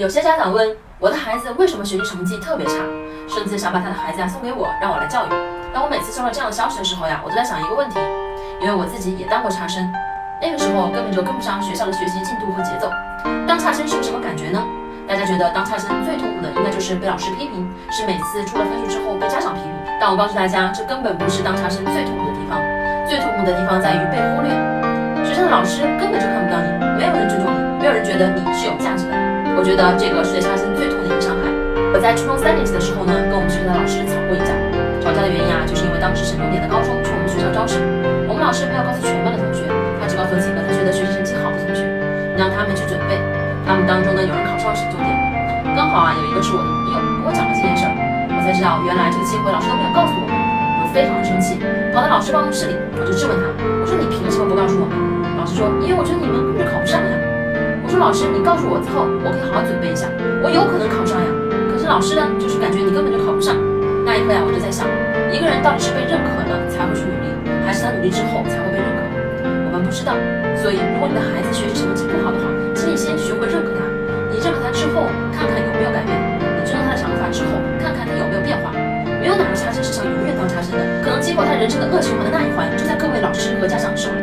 有些家长问我的孩子为什么学习成绩特别差，甚至想把他的孩子啊送给我，让我来教育。当我每次收到这样的消息的时候呀，我都在想一个问题，因为我自己也当过差生，那个时候根本就跟不上学校的学习进度和节奏。当差生是个什么感觉呢？大家觉得当差生最痛苦的应该就是被老师批评，是每次出了分数之后被家长批评。但我告诉大家，这根本不是当差生最痛苦的地方，最痛苦的地方在于被忽略。学校的老师根本就看不到我觉得这个是对差生最痛的一个伤害。我在初中三年级的时候呢，跟我们学校的老师吵过一架。吵架的原因啊，就是因为当时省重点的高中去我们学校招生，我们老师没有告诉全班的同学，他只告诉几个他觉得学习成绩好的同学，让他们去准备。他们当中呢，有人考上了省重点，刚好啊，有一个是我的朋友跟我讲了这件事儿，我才知道原来这个机会老师都没有告诉我们。我非常的生气，跑到老师办公室里，我就质问他，我说你凭什么不告诉我们？老师说，因为我觉得你们不。老师，你告诉我之后，我可以好好准备一下，我有可能考上呀。可是老师呢，就是感觉你根本就考不上。那一刻呀，我就在想，一个人到底是被认可了才会去努力，还是他努力之后才会被认可？我们不知道。所以，如果你的孩子学习成绩不好的话，请你先学会认可他。你认可他之后，看看有没有改变；你尊重他的想法之后，看看他有没有变化。没有哪个差生是想永远当差生的，可能激活他人生的恶循环的那一环，就在各位老师和家长手里。